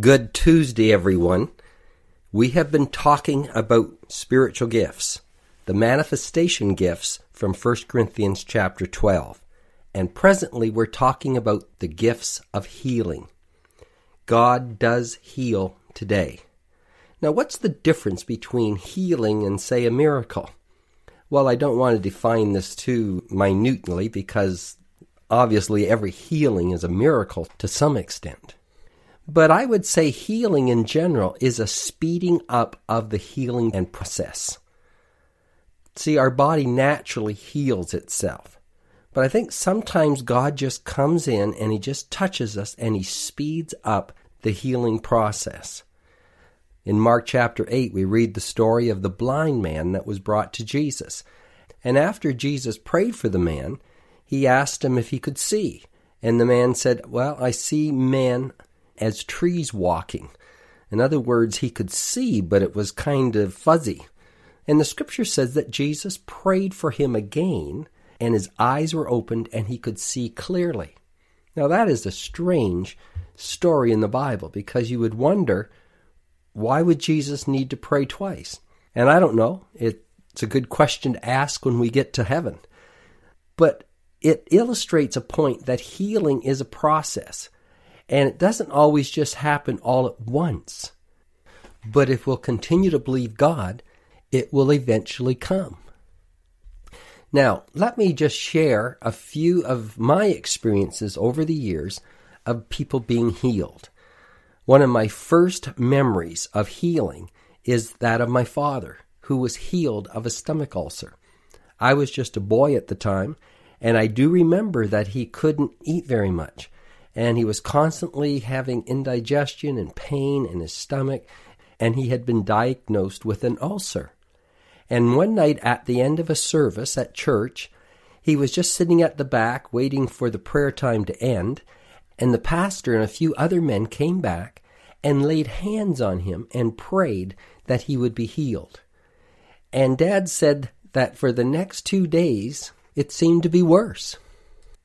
Good Tuesday, everyone. We have been talking about spiritual gifts, the manifestation gifts from 1 Corinthians chapter 12. And presently we're talking about the gifts of healing. God does heal today. Now, what's the difference between healing and, say, a miracle? Well, I don't want to define this too minutely because obviously every healing is a miracle to some extent. But I would say healing in general is a speeding up of the healing and process. See, our body naturally heals itself. But I think sometimes God just comes in and He just touches us and He speeds up the healing process. In Mark chapter 8, we read the story of the blind man that was brought to Jesus. And after Jesus prayed for the man, he asked him if he could see. And the man said, Well, I see men as trees walking. In other words, he could see, but it was kind of fuzzy. And the scripture says that Jesus prayed for him again, and his eyes were opened, and he could see clearly. Now, that is a strange story in the Bible because you would wonder why would Jesus need to pray twice? And I don't know. It's a good question to ask when we get to heaven. But it illustrates a point that healing is a process. And it doesn't always just happen all at once. But if we'll continue to believe God, it will eventually come. Now, let me just share a few of my experiences over the years of people being healed. One of my first memories of healing is that of my father, who was healed of a stomach ulcer. I was just a boy at the time, and I do remember that he couldn't eat very much and he was constantly having indigestion and pain in his stomach, and he had been diagnosed with an ulcer. And one night at the end of a service at church, he was just sitting at the back waiting for the prayer time to end, and the pastor and a few other men came back and laid hands on him and prayed that he would be healed. And Dad said that for the next two days it seemed to be worse,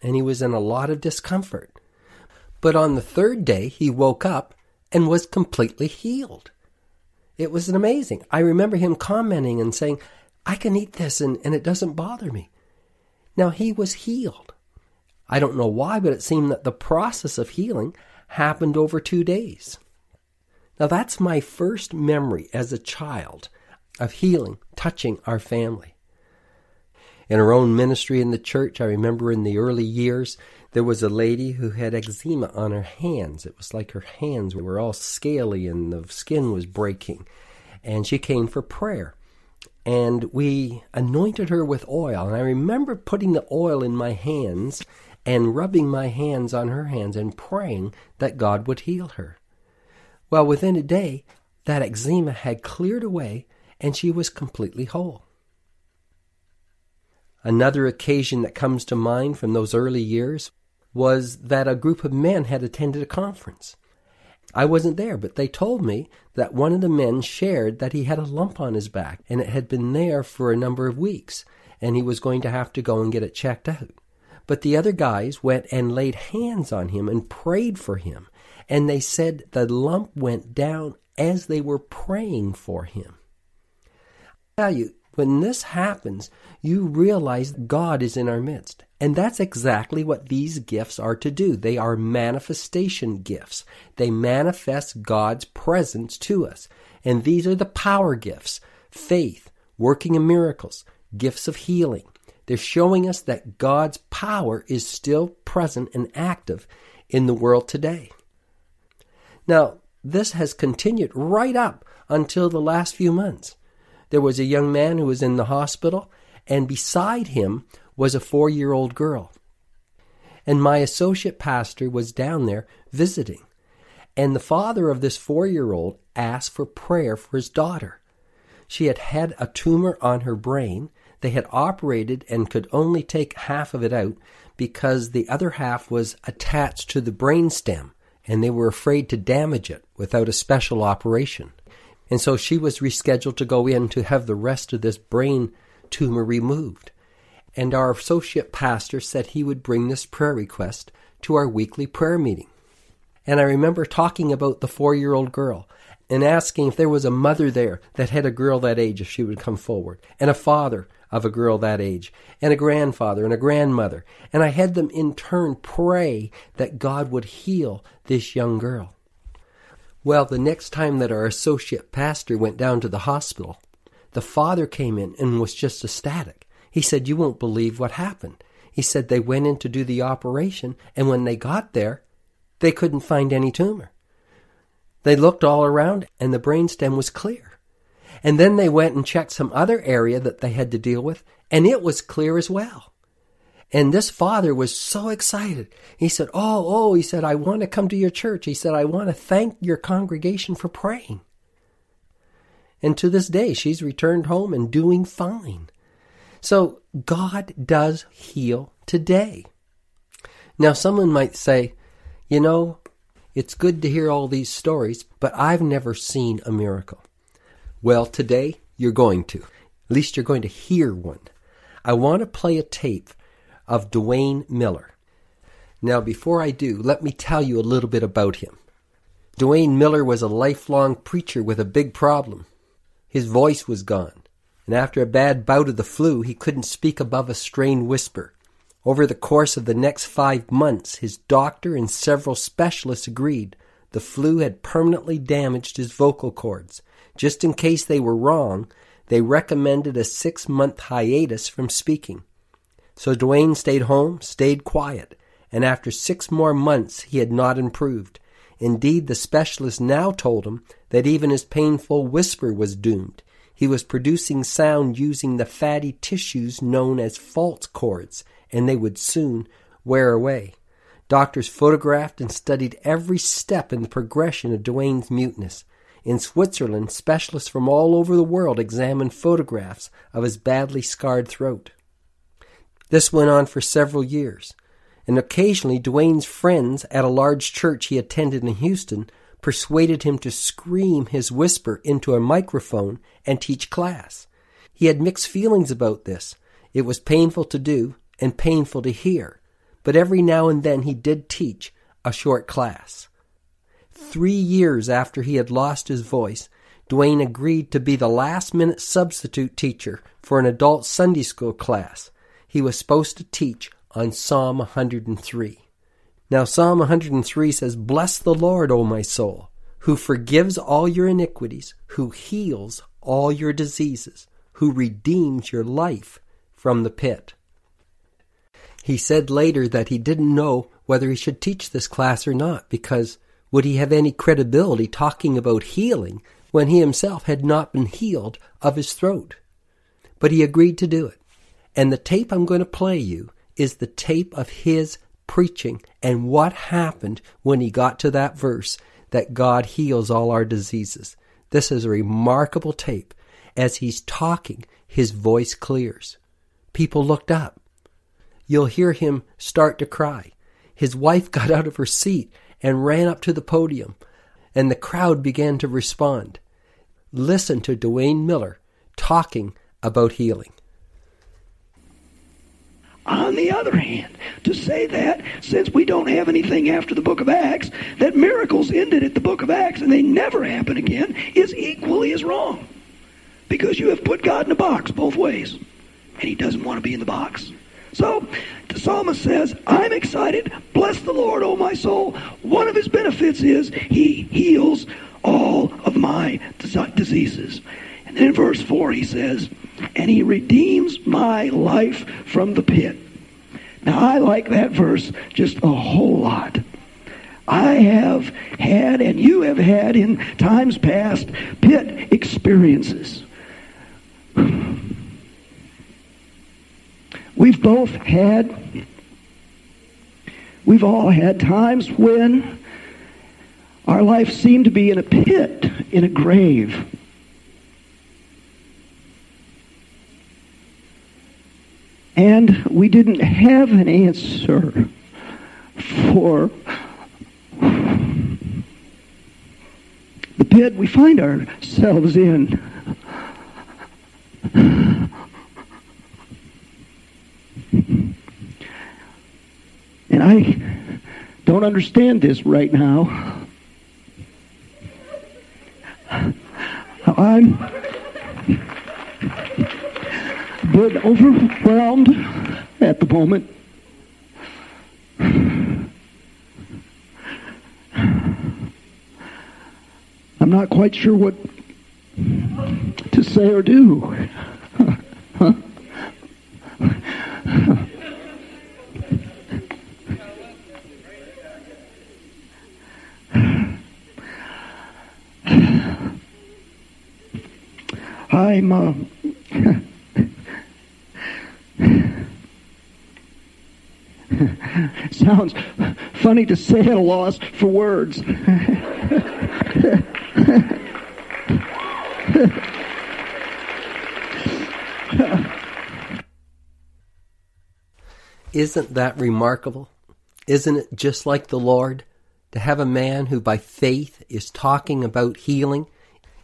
and he was in a lot of discomfort. But on the third day, he woke up and was completely healed. It was amazing. I remember him commenting and saying, I can eat this and, and it doesn't bother me. Now, he was healed. I don't know why, but it seemed that the process of healing happened over two days. Now, that's my first memory as a child of healing touching our family. In our own ministry in the church, I remember in the early years, there was a lady who had eczema on her hands. It was like her hands were all scaly and the skin was breaking. And she came for prayer. And we anointed her with oil. And I remember putting the oil in my hands and rubbing my hands on her hands and praying that God would heal her. Well, within a day, that eczema had cleared away and she was completely whole. Another occasion that comes to mind from those early years was that a group of men had attended a conference. I wasn't there, but they told me that one of the men shared that he had a lump on his back and it had been there for a number of weeks and he was going to have to go and get it checked out. But the other guys went and laid hands on him and prayed for him. And they said the lump went down as they were praying for him. I tell you, when this happens, you realize God is in our midst. And that's exactly what these gifts are to do. They are manifestation gifts. They manifest God's presence to us. And these are the power gifts faith, working in miracles, gifts of healing. They're showing us that God's power is still present and active in the world today. Now, this has continued right up until the last few months. There was a young man who was in the hospital, and beside him was a four year old girl. And my associate pastor was down there visiting. And the father of this four year old asked for prayer for his daughter. She had had a tumor on her brain. They had operated and could only take half of it out because the other half was attached to the brain stem and they were afraid to damage it without a special operation. And so she was rescheduled to go in to have the rest of this brain tumor removed. And our associate pastor said he would bring this prayer request to our weekly prayer meeting. And I remember talking about the four year old girl and asking if there was a mother there that had a girl that age, if she would come forward, and a father of a girl that age, and a grandfather and a grandmother. And I had them in turn pray that God would heal this young girl. Well, the next time that our associate pastor went down to the hospital, the father came in and was just ecstatic. He said, You won't believe what happened. He said they went in to do the operation, and when they got there, they couldn't find any tumor. They looked all around, and the brainstem was clear. And then they went and checked some other area that they had to deal with, and it was clear as well. And this father was so excited. He said, Oh, oh, he said, I want to come to your church. He said, I want to thank your congregation for praying. And to this day, she's returned home and doing fine. So God does heal today. Now, someone might say, you know, it's good to hear all these stories, but I've never seen a miracle. Well, today you're going to. At least you're going to hear one. I want to play a tape of Duane Miller. Now, before I do, let me tell you a little bit about him. Duane Miller was a lifelong preacher with a big problem. His voice was gone, and after a bad bout of the flu, he couldn't speak above a strained whisper. Over the course of the next five months, his doctor and several specialists agreed the flu had permanently damaged his vocal cords. Just in case they were wrong, they recommended a six month hiatus from speaking. So Duane stayed home, stayed quiet, and after six more months he had not improved. Indeed, the specialist now told him that even his painful whisper was doomed. He was producing sound using the fatty tissues known as false cords, and they would soon wear away. Doctors photographed and studied every step in the progression of Duane's muteness. In Switzerland, specialists from all over the world examined photographs of his badly scarred throat. This went on for several years, and occasionally Duane's friends at a large church he attended in Houston persuaded him to scream his whisper into a microphone and teach class. He had mixed feelings about this. It was painful to do and painful to hear, but every now and then he did teach a short class. Three years after he had lost his voice, Duane agreed to be the last minute substitute teacher for an adult Sunday school class he was supposed to teach on Psalm 103. Now, Psalm 103 says, Bless the Lord, O my soul, who forgives all your iniquities, who heals all your diseases, who redeems your life from the pit. He said later that he didn't know whether he should teach this class or not because would he have any credibility talking about healing when he himself had not been healed of his throat? But he agreed to do it. And the tape I'm going to play you is the tape of his preaching and what happened when he got to that verse that God heals all our diseases. This is a remarkable tape. As he's talking, his voice clears. People looked up. You'll hear him start to cry. His wife got out of her seat and ran up to the podium, and the crowd began to respond. Listen to Duane Miller talking about healing. On the other hand, to say that, since we don't have anything after the book of Acts, that miracles ended at the book of Acts and they never happen again is equally as wrong. Because you have put God in a box both ways. And he doesn't want to be in the box. So the psalmist says, I'm excited. Bless the Lord, O my soul. One of his benefits is he heals all of my diseases. In verse 4 he says, and he redeems my life from the pit. Now, I like that verse just a whole lot. I have had, and you have had in times past, pit experiences. We've both had, we've all had times when Our life seemed to be in a pit, in a grave. And we didn't have an answer for the pit we find ourselves in. And I don't understand this right now. I'm a bit overwhelmed at the moment. I'm not quite sure what to say or do. I'm uh, sounds funny to say at a loss for words. Isn't that remarkable? Isn't it just like the Lord to have a man who by faith is talking about healing,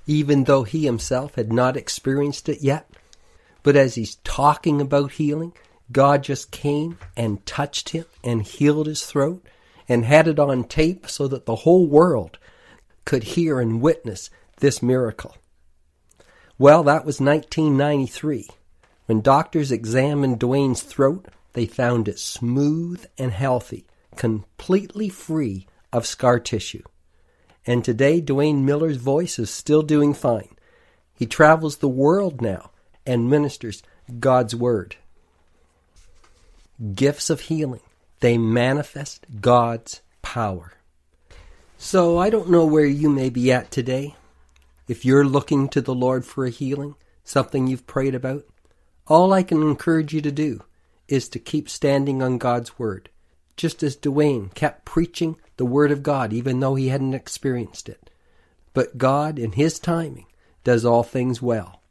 even though he himself had not experienced it yet? But as he's talking about healing, God just came and touched him and healed his throat and had it on tape so that the whole world could hear and witness this miracle. Well, that was 1993. When doctors examined Duane's throat, they found it smooth and healthy, completely free of scar tissue. And today, Duane Miller's voice is still doing fine. He travels the world now and ministers God's Word. Gifts of healing, they manifest God's power. So I don't know where you may be at today. If you're looking to the Lord for a healing, something you've prayed about, all I can encourage you to do is to keep standing on God's Word, just as Duane kept preaching the Word of God even though he hadn't experienced it. But God, in His timing, does all things well,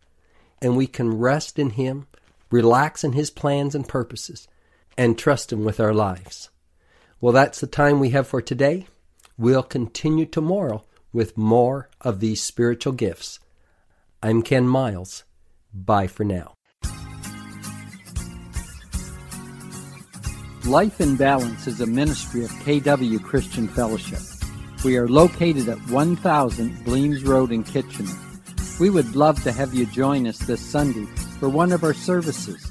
and we can rest in Him, relax in His plans and purposes, and trust Him with our lives. Well, that's the time we have for today. We'll continue tomorrow with more of these spiritual gifts. I'm Ken Miles. Bye for now. Life in Balance is a ministry of KW Christian Fellowship. We are located at 1000 Bleams Road in Kitchener. We would love to have you join us this Sunday for one of our services.